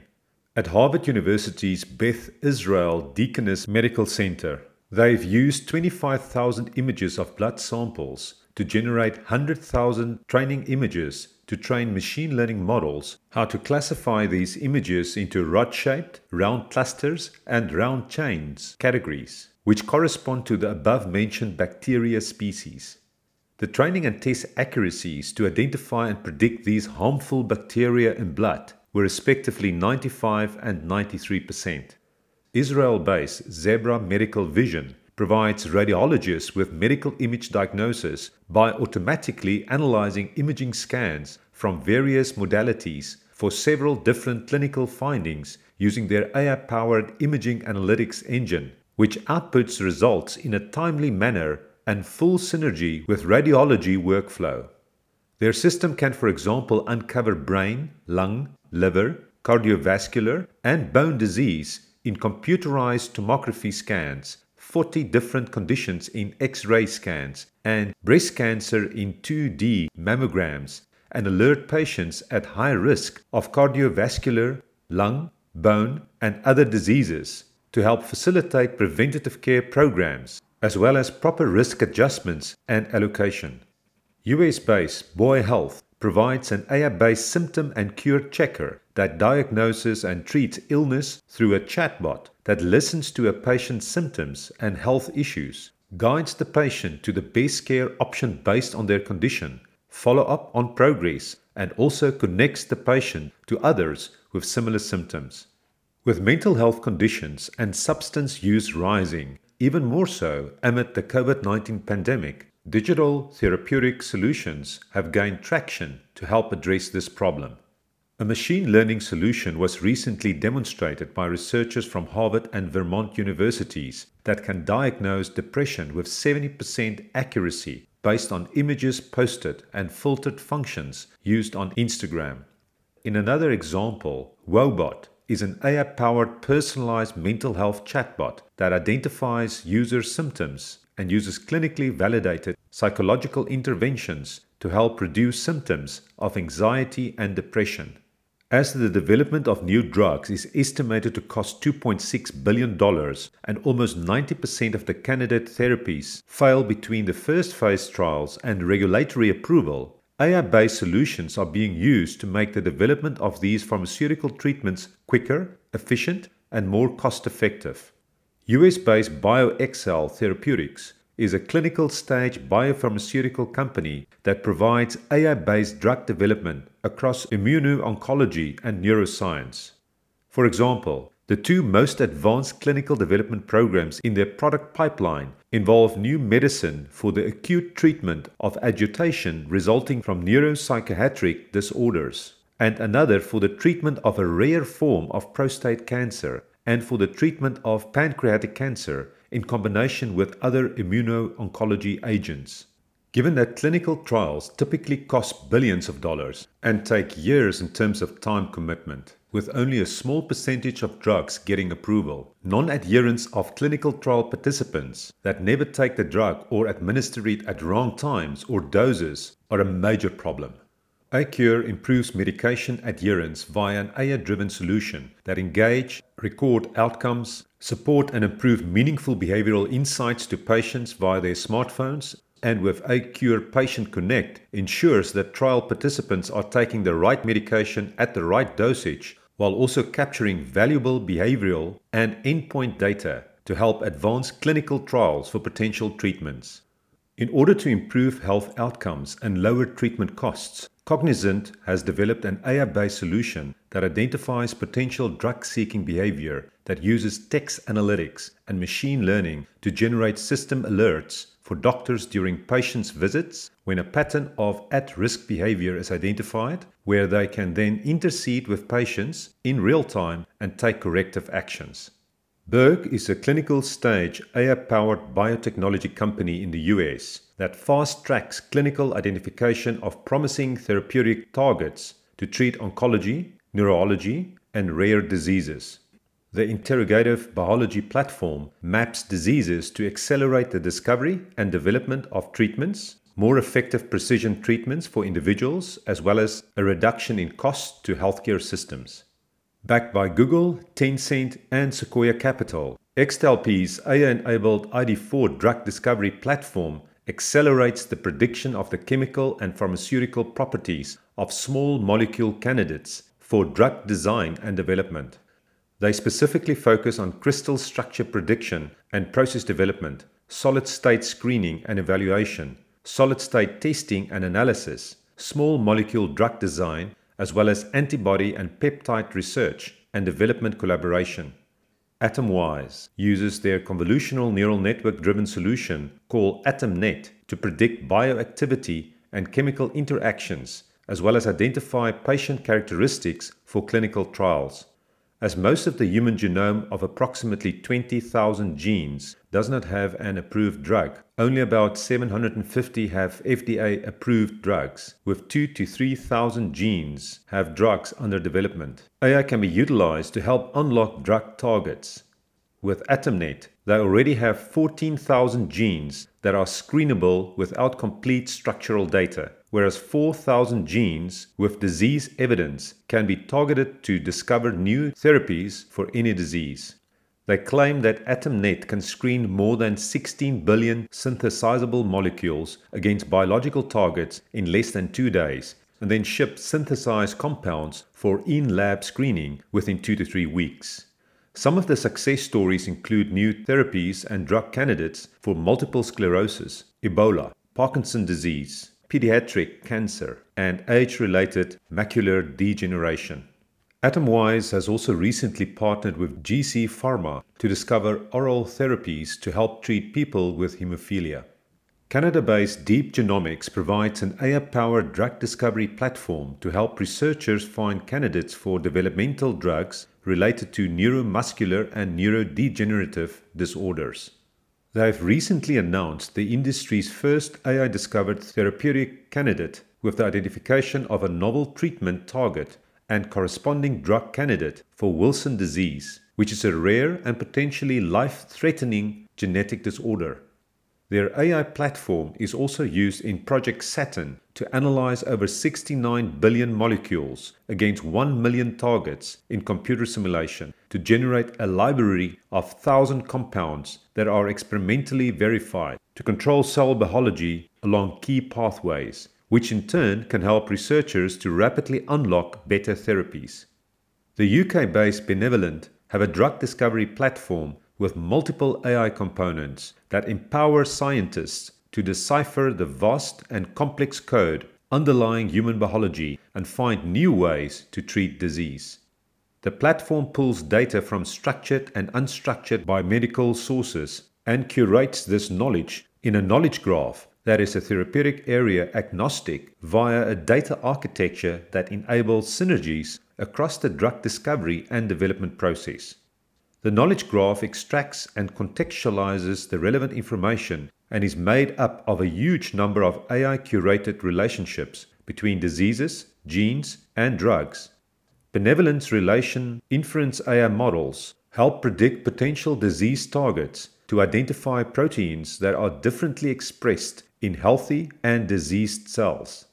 S1: At Harvard University's Beth Israel Deaconess Medical Center, they've used 25,000 images of blood samples to generate 100,000 training images to train machine learning models how to classify these images into rod shaped, round clusters, and round chains categories which correspond to the above mentioned bacteria species. The training and test accuracies to identify and predict these harmful bacteria in blood were respectively 95 and 93%. Israel based Zebra Medical Vision provides radiologists with medical image diagnosis by automatically analyzing imaging scans from various modalities for several different clinical findings using their AI powered imaging analytics engine which outputs results in a timely manner and full synergy with radiology workflow. Their system can, for example, uncover brain, lung, liver, cardiovascular, and bone disease in computerized tomography scans, 40 different conditions in X ray scans, and breast cancer in 2D mammograms, and alert patients at high risk of cardiovascular, lung, bone, and other diseases to help facilitate preventative care programs as well as proper risk adjustments and allocation. US based Buoy Health provides an AI based symptom and cure checker that diagnoses and treats illness through a chatbot that listens to a patient's symptoms and health issues, guides the patient to the best care option based on their condition, follow up on progress, and also connects the patient to others with similar symptoms. With mental health conditions and substance use rising, even more so amid the COVID 19 pandemic, Digital therapeutic solutions have gained traction to help address this problem. A machine learning solution was recently demonstrated by researchers from Harvard and Vermont universities that can diagnose depression with 70% accuracy based on images posted and filtered functions used on Instagram. In another example, Woebot is an AI powered personalized mental health chatbot that identifies user symptoms and uses clinically validated psychological interventions to help reduce symptoms of anxiety and depression. As the development of new drugs is estimated to cost $2.6 billion and almost 90% of the candidate therapies fail between the first phase trials and regulatory approval, AI based solutions are being used to make the development of these pharmaceutical treatments quicker, efficient, and more cost effective. US based BioXcel Therapeutics is a clinical stage biopharmaceutical company that provides AI based drug development across immuno-oncology and neuroscience. For example, the two most advanced clinical development programs in their product pipeline involve new medicine for the acute treatment of agitation resulting from neuropsychiatric disorders, and another for the treatment of a rare form of prostate cancer and for the treatment of pancreatic cancer in combination with other immuno-oncology agents. Given that clinical trials typically cost billions of dollars and take years in terms of time commitment, with only a small percentage of drugs getting approval, non adherence of clinical trial participants that never take the drug or administer it at wrong times or doses are a major problem. AiCure improves medication adherence via an AI-driven solution that engage, record outcomes, support and improve meaningful behavioral insights to patients via their smartphones, and with AiCure Patient Connect ensures that trial participants are taking the right medication at the right dosage while also capturing valuable behavioral and endpoint data to help advance clinical trials for potential treatments. In order to improve health outcomes and lower treatment costs, Cognizant has developed an AI based solution that identifies potential drug seeking behavior that uses text analytics and machine learning to generate system alerts for doctors during patients' visits when a pattern of at risk behavior is identified, where they can then intercede with patients in real time and take corrective actions. Berg is a clinical stage AI powered biotechnology company in the US that fast tracks clinical identification of promising therapeutic targets to treat oncology, neurology, and rare diseases. The interrogative biology platform maps diseases to accelerate the discovery and development of treatments, more effective precision treatments for individuals, as well as a reduction in costs to healthcare systems. Backed by Google, Tencent, and Sequoia Capital, XtalPi's AI enabled ID4 drug discovery platform accelerates the prediction of the chemical and pharmaceutical properties of small molecule candidates for drug design and development. They specifically focus on crystal structure prediction and process development, solid state screening and evaluation, solid state testing and analysis, small molecule drug design, as well as antibody and peptide research and development collaboration. Atomwise uses their convolutional neural network driven solution called AtomNet to predict bioactivity and chemical interactions, as well as identify patient characteristics for clinical trials. As most of the human genome of approximately 20,000 genes does not have an approved drug, only about 750 have FDA approved drugs, with 2 to 3,000 genes have drugs under development. AI can be utilized to help unlock drug targets. With AtomNet, they already have 14,000 genes that are screenable without complete structural data, whereas 4,000 genes with disease evidence can be targeted to discover new therapies for any disease. They claim that AtomNet can screen more than 16 billion synthesizable molecules against biological targets in less than two days, and then ship synthesized compounds for in lab screening within two to three weeks. Some of the success stories include new therapies and drug candidates for multiple sclerosis, Ebola, Parkinson's disease, pediatric cancer, and age related macular degeneration. Atomwise has also recently partnered with GC Pharma to discover oral therapies to help treat people with hemophilia. Canada based Deep Genomics provides an AI powered drug discovery platform to help researchers find candidates for developmental drugs related to neuromuscular and neurodegenerative disorders. They have recently announced the industry's first AI discovered therapeutic candidate with the identification of a novel treatment target and corresponding drug candidate for Wilson disease, which is a rare and potentially life threatening genetic disorder. Their AI platform is also used in Project Saturn to analyze over 69 billion molecules against 1 million targets in computer simulation to generate a library of 1,000 compounds that are experimentally verified to control cell biology along key pathways which in turn can help researchers to rapidly unlock better therapies. The UK based Benevolent have a drug discovery platform with multiple AI components that empower scientists to decipher the vast and complex code underlying human biology and find new ways to treat disease. The platform pulls data from structured and unstructured biomedical sources and curates this knowledge in a knowledge graph that is a therapeutic area agnostic via a data architecture that enables synergies across the drug discovery and development process. The knowledge graph extracts and contextualizes the relevant information and is made up of a huge number of AI curated relationships between diseases, genes, and drugs. Benevolent's relation inference AI models help predict potential disease targets to identify proteins that are differently expressed in healthy and diseased cells.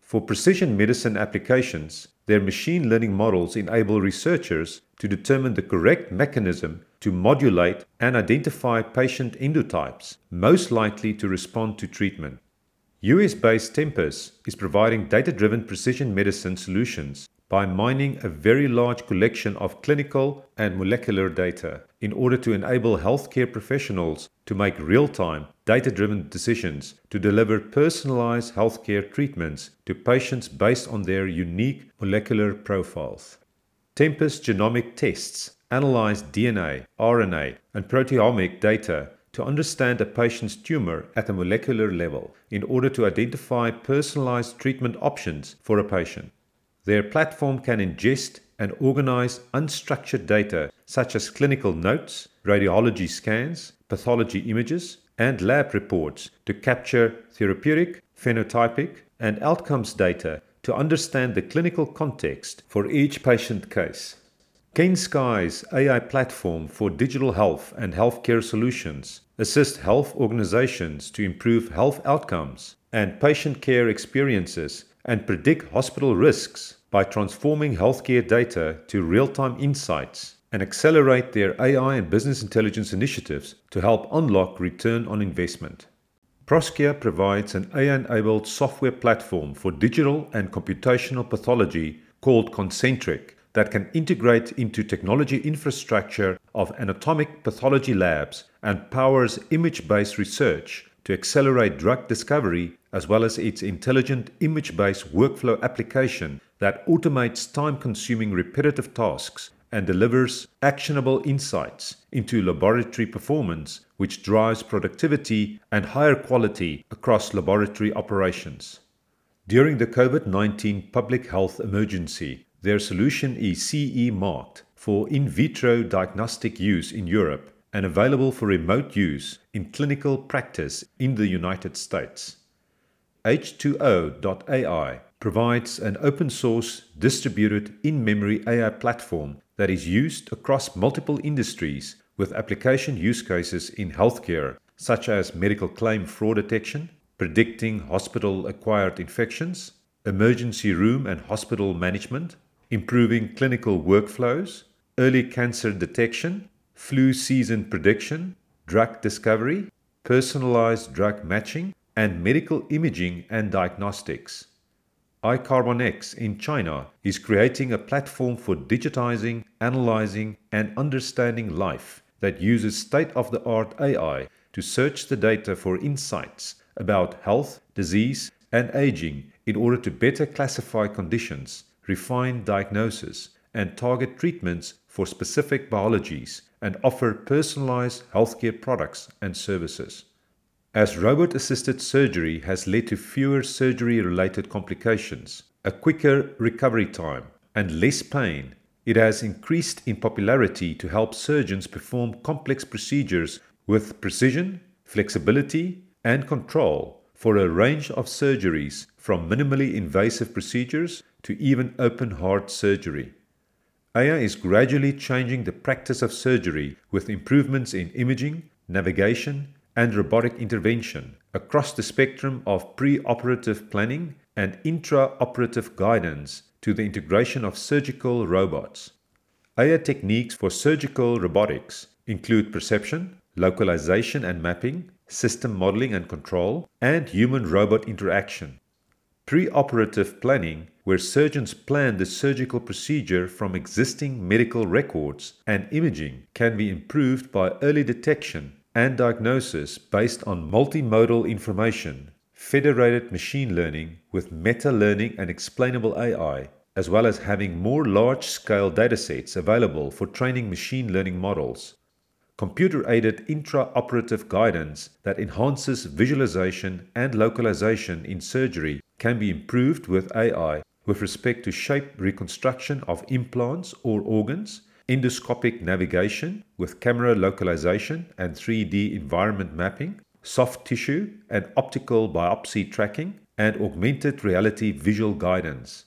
S1: For precision medicine applications, their machine learning models enable researchers to determine the correct mechanism to modulate and identify patient endotypes most likely to respond to treatment. US based Tempus is providing data driven precision medicine solutions by mining a very large collection of clinical and molecular data in order to enable healthcare professionals to make real time, data driven decisions to deliver personalized healthcare treatments to patients based on their unique molecular profiles. Tempus genomic tests analyze DNA, RNA, and proteomic data to understand a patient's tumor at a molecular level in order to identify personalized treatment options for a patient. Their platform can ingest and organize unstructured data such as clinical notes, radiology scans, pathology images, and lab reports to capture therapeutic, phenotypic, and outcomes data to understand the clinical context for each patient case. KenSci's AI platform for digital health and healthcare solutions assists health organizations to improve health outcomes and patient care experiences and predict hospital risks by transforming healthcare data to real time insights and accelerate their AI and business intelligence initiatives to help unlock return on investment. Proscia provides an AI enabled software platform for digital and computational pathology called Concentriq that can integrate into technology infrastructure of anatomic pathology labs and powers image based research to accelerate drug discovery as well as its intelligent image based workflow application that automates time consuming repetitive tasks and delivers actionable insights into laboratory performance, which drives productivity and higher quality across laboratory operations. During the COVID 19 public health emergency, their solution is CE marked for in vitro diagnostic use in Europe and available for remote use in clinical practice in the United States. H2O.ai provides an open source distributed in memory AI platform that is used across multiple industries with application use cases in healthcare, such as medical claim fraud detection, predicting hospital acquired infections, emergency room and hospital management, improving clinical workflows, early cancer detection, flu season prediction, drug discovery, personalized drug matching, and medical imaging and diagnostics. iCarbonX in China is creating a platform for digitizing, analyzing, and understanding life that uses state of the art AI to search the data for insights about health, disease, and aging in order to better classify conditions, refine diagnosis, and target treatments for specific biologies and offer personalized healthcare products and services. As robot assisted surgery has led to fewer surgery related complications, a quicker recovery time, and less pain, it has increased in popularity to help surgeons perform complex procedures with precision, flexibility, and control for a range of surgeries from minimally invasive procedures to even open heart surgery. AI is gradually changing the practice of surgery with improvements in imaging, navigation, and robotic intervention across the spectrum of pre-operative planning and intra-operative guidance to the integration of surgical robots. AI techniques for surgical robotics include perception, localization and mapping, system modeling and control, and human robot interaction. Pre-operative planning, where surgeons plan the surgical procedure from existing medical records and imaging, can be improved by early detection and diagnosis based on multimodal information, federated machine learning with meta learning and explainable AI, as well as having more large scale datasets available for training machine learning models. Computer aided intraoperative guidance that enhances visualization and localization in surgery can be improved with AI with respect to shape reconstruction of implants or organs endoscopic navigation with camera localization and 3D environment mapping, soft tissue and optical biopsy tracking, and augmented reality visual guidance.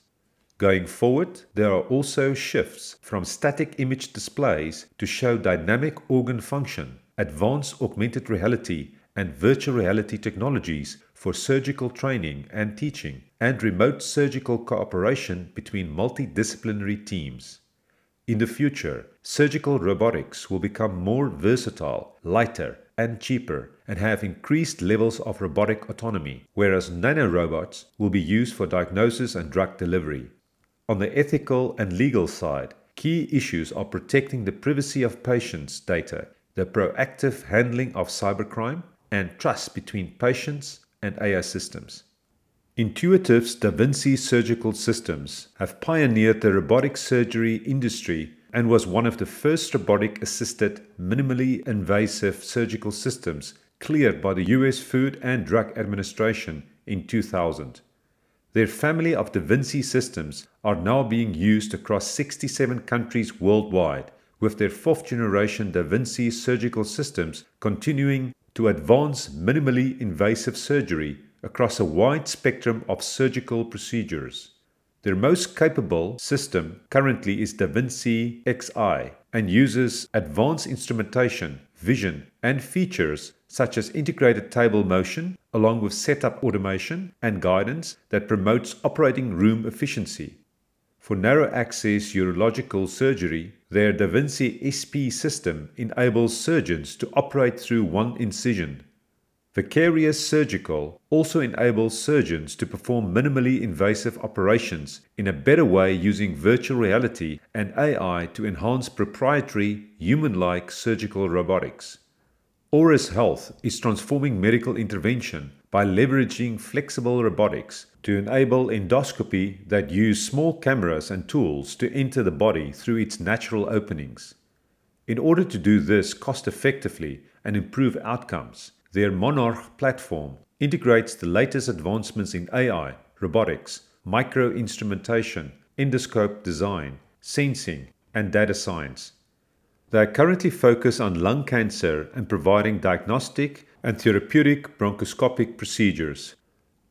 S1: Going forward, there are also shifts from static image displays to show dynamic organ function, advanced augmented reality, and virtual reality technologies for surgical training and teaching, and remote surgical cooperation between multidisciplinary teams. In the future, surgical robotics will become more versatile, lighter, and cheaper, and have increased levels of robotic autonomy, whereas nanorobots will be used for diagnosis and drug delivery. On the ethical and legal side, key issues are protecting the privacy of patients' data, the proactive handling of cybercrime, and trust between patients and AI systems. Intuitive's Da Vinci surgical systems have pioneered the robotic surgery industry and was one of the first robotic assisted minimally invasive surgical systems cleared by the US Food and Drug Administration in 2000. Their family of Da Vinci systems are now being used across 67 countries worldwide, with their fourth generation Da Vinci surgical systems continuing to advance minimally invasive surgery across a wide spectrum of surgical procedures. Their most capable system currently is DaVinci Xi and uses advanced instrumentation, vision, and features such as integrated table motion along with setup automation and guidance that promotes operating room efficiency. For narrow access urological surgery, their DaVinci SP system enables surgeons to operate through one incision Vicarious Surgical also enables surgeons to perform minimally invasive operations in a better way using virtual reality and AI to enhance proprietary, human like surgical robotics. Auris Health is transforming medical intervention by leveraging flexible robotics to enable endoscopy that use small cameras and tools to enter the body through its natural openings. In order to do this cost effectively and improve outcomes, their Monarch platform integrates the latest advancements in AI, robotics, micro instrumentation, endoscope design, sensing, and data science. They are currently focused on lung cancer and providing diagnostic and therapeutic bronchoscopic procedures.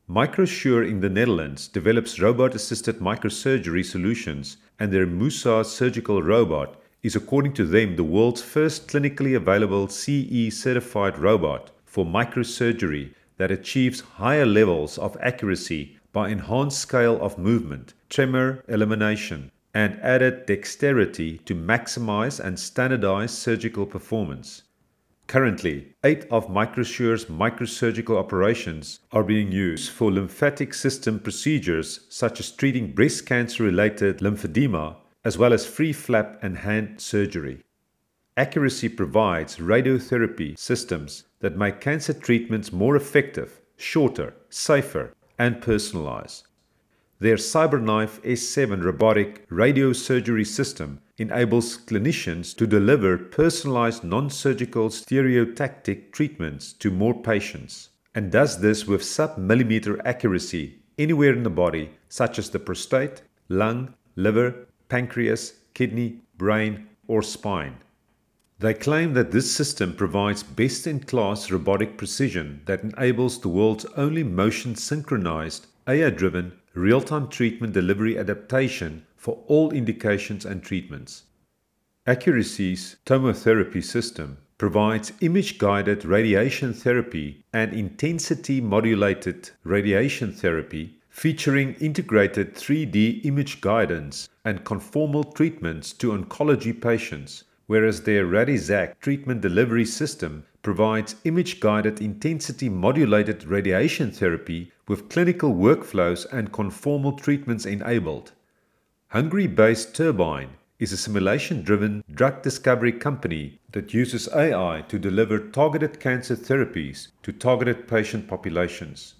S1: Microsure in the Netherlands develops robot assisted microsurgery solutions, and their Musa surgical robot is, according to them, the world's first clinically available CE certified robot for microsurgery that achieves higher levels of accuracy by enhanced scale of movement, tremor elimination, and added dexterity to maximize and standardize surgical performance. Currently, eight of Microsure's microsurgical operations are being used for lymphatic system procedures such as treating breast cancer related lymphedema, as well as free flap and hand surgery. Accuray provides radiotherapy systems that make cancer treatments more effective, shorter, safer, and personalized. Their CyberKnife S7 robotic radiosurgery system enables clinicians to deliver personalized non surgical stereotactic treatments to more patients and does this with sub millimeter accuracy anywhere in the body, such as the prostate, lung, liver, pancreas, kidney, brain, or spine. They claim that this system provides best in class robotic precision that enables the world's only motion synchronized, AI driven, real time treatment delivery adaptation for all indications and treatments. Accuray's tomotherapy system provides image guided radiation therapy and intensity modulated radiation therapy featuring integrated 3D image guidance and conformal treatments to oncology patients whereas their Radixact treatment delivery system provides image guided intensity modulated radiation therapy with clinical workflows and conformal treatments enabled. Hungary based Turbine is a simulation driven drug discovery company that uses AI to deliver targeted cancer therapies to targeted patient populations.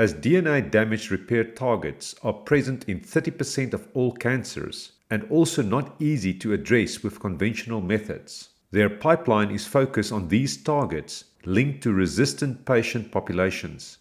S1: As DNA damage repair targets are present in 30% of all cancers, and also not easy to address with conventional methods. Their pipeline is focused on these targets linked to resistant patient populations.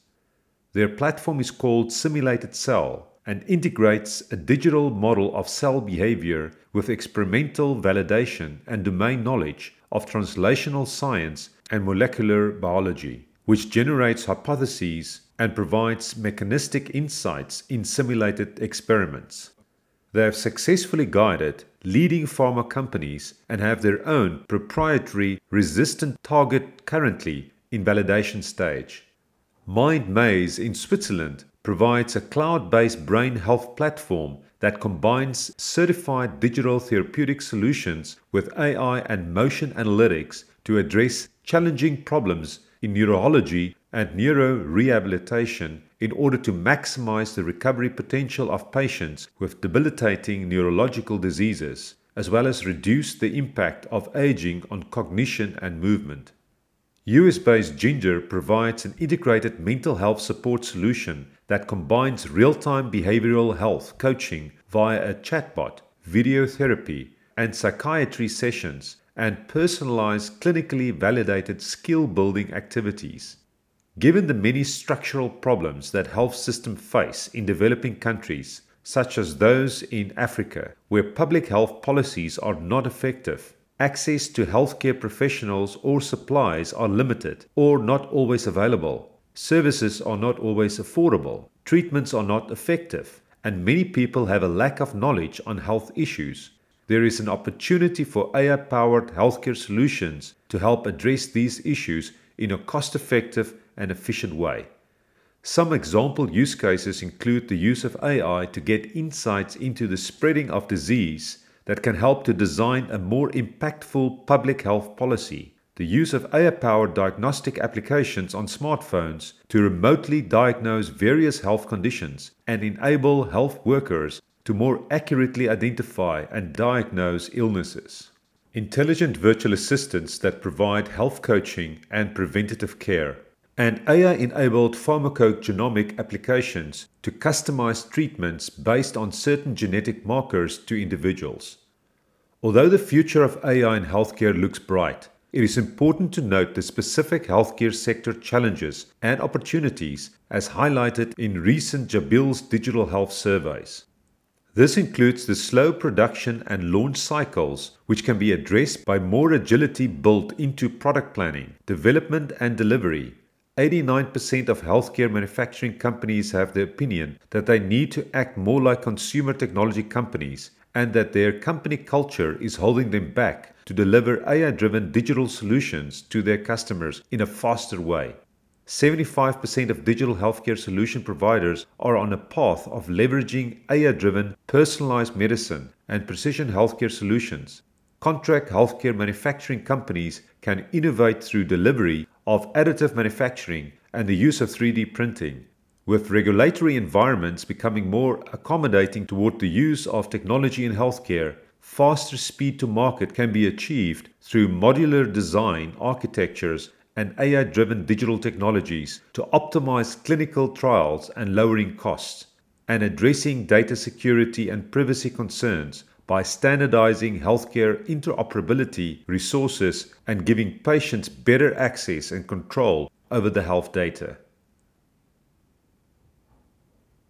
S1: Their platform is called Simulated Cell and integrates a digital model of cell behavior with experimental validation and domain knowledge of translational science and molecular biology, which generates hypotheses and provides mechanistic insights in simulated experiments. They have successfully guided leading pharma companies and have their own proprietary resistant target currently in validation stage. MindMaze in Switzerland provides a cloud based brain health platform that combines certified digital therapeutic solutions with AI and motion analytics to address challenging problems in neurology and neurorehabilitation in order to maximize the recovery potential of patients with debilitating neurological diseases, as well as reduce the impact of aging on cognition and movement. US based Ginger provides an integrated mental health support solution that combines real time behavioral health coaching via a chatbot, video therapy, and psychiatry sessions, and personalized, clinically validated skill building activities. Given the many structural problems that health systems face in developing countries, such as those in Africa, where public health policies are not effective, access to healthcare professionals or supplies are limited or not always available, services are not always affordable, treatments are not effective, and many people have a lack of knowledge on health issues. There is an opportunity for AI powered healthcare solutions to help address these issues in a cost effective and efficient way. Some example use cases include the use of AI to get insights into the spreading of disease that can help to design a more impactful public health policy, the use of AI powered diagnostic applications on smartphones to remotely diagnose various health conditions and enable health workers to more accurately identify and diagnose illnesses. Intelligent virtual assistants that provide health coaching and preventative care and AI enabled pharmacogenomic applications to customize treatments based on certain genetic markers to individuals. Although the future of AI in healthcare looks bright, it is important to note the specific healthcare sector challenges and opportunities as highlighted in recent Jabil's digital health surveys. This includes the slow production and launch cycles, which can be addressed by more agility built into product planning, development, and delivery, 89% of healthcare manufacturing companies have the opinion that they need to act more like consumer technology companies and that their company culture is holding them back to deliver AI driven digital solutions to their customers in a faster way. 75% of digital healthcare solution providers are on a path of leveraging AI driven personalized medicine and precision healthcare solutions. Contract healthcare manufacturing companies can innovate through delivery of additive manufacturing and the use of 3D printing. With regulatory environments becoming more accommodating toward the use of technology in healthcare, faster speed to market can be achieved through modular design architectures and AI driven digital technologies to optimize clinical trials and lowering costs, and addressing data security and privacy concerns by standardizing healthcare interoperability resources and giving patients better access and control over the health data.